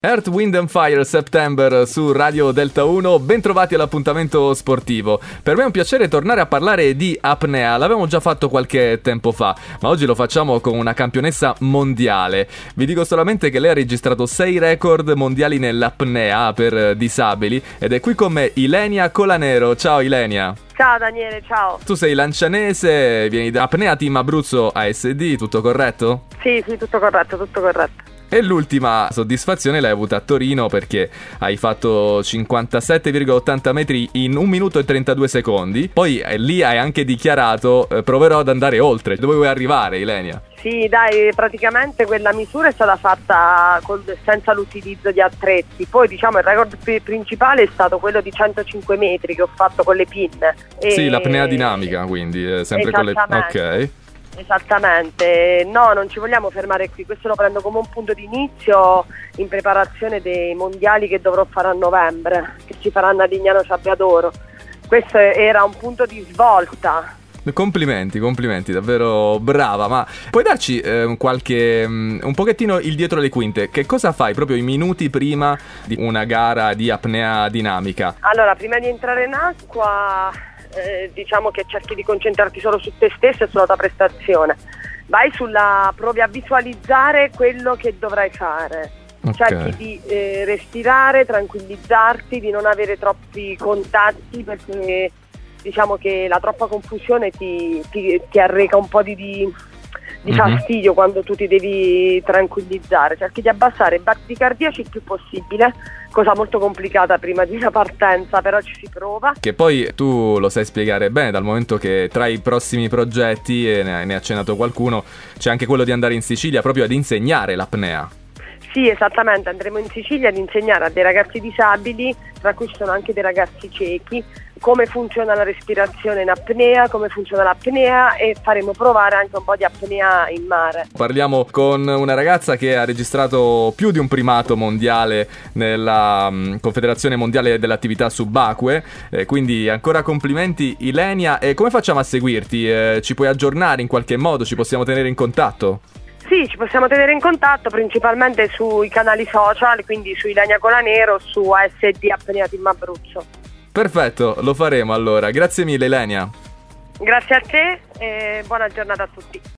Earth, Wind and Fire September su Radio Delta 1, bentrovati all'appuntamento sportivo. Per me è un piacere tornare a parlare di apnea, l'abbiamo già fatto qualche tempo fa, ma oggi lo facciamo con una campionessa mondiale. Vi dico solamente che lei ha registrato 6 record mondiali nell'apnea per disabili ed è qui con me Ilenia Colanero. Ciao Ilenia. Ciao Daniele, ciao. Tu sei lancianese, vieni da Apnea Team Abruzzo ASD, tutto corretto? Sì, sì, tutto corretto, tutto corretto. E l'ultima soddisfazione l'hai avuta a Torino perché hai fatto 57,80 metri in 1 minuto e 32 secondi. Poi eh, lì hai anche dichiarato eh, proverò ad andare oltre. Dove vuoi arrivare, Ilenia? Sì, dai, praticamente quella misura è stata fatta con, senza l'utilizzo di attrezzi. Poi diciamo il record principale è stato quello di 105 metri che ho fatto con le pinne. E... Sì, l'apnea dinamica quindi, eh, sempre con le... Ok. Esattamente, no, non ci vogliamo fermare qui, questo lo prendo come un punto di inizio in preparazione dei mondiali che dovrò fare a novembre, che si faranno a Lignano Sabbiadoro. Questo era un punto di svolta. Complimenti, complimenti, davvero brava. Ma puoi darci eh, qualche. Um, un pochettino il dietro le quinte? Che cosa fai proprio i minuti prima di una gara di apnea dinamica? Allora, prima di entrare in acqua eh, diciamo che cerchi di concentrarti solo su te stesso e sulla tua prestazione. Vai sulla, provi a visualizzare quello che dovrai fare. Okay. Cerchi di eh, respirare, tranquillizzarti, di non avere troppi contatti perché diciamo che la troppa confusione ti, ti, ti arreca un po' di, di di mm-hmm. fastidio quando tu ti devi tranquillizzare, cerchi di abbassare i battiti cardiaci il più possibile, cosa molto complicata prima di una partenza, però ci si prova. Che poi tu lo sai spiegare bene, dal momento che tra i prossimi progetti, e ne hai accennato qualcuno, c'è anche quello di andare in Sicilia proprio ad insegnare l'apnea. Sì, esattamente, andremo in Sicilia ad insegnare a dei ragazzi disabili, tra cui ci sono anche dei ragazzi ciechi, come funziona la respirazione in apnea, come funziona l'apnea e faremo provare anche un po' di apnea in mare. Parliamo con una ragazza che ha registrato più di un primato mondiale nella um, Confederazione Mondiale dell'Attività Subacquee, eh, quindi ancora complimenti Ilenia e come facciamo a seguirti? Eh, ci puoi aggiornare in qualche modo? Ci possiamo tenere in contatto? Sì, ci possiamo tenere in contatto principalmente sui canali social, quindi su Ilenia Colanero, su ASD Apnea Team Abruzzo. Perfetto, lo faremo allora. Grazie mille Ilenia. Grazie a te e buona giornata a tutti.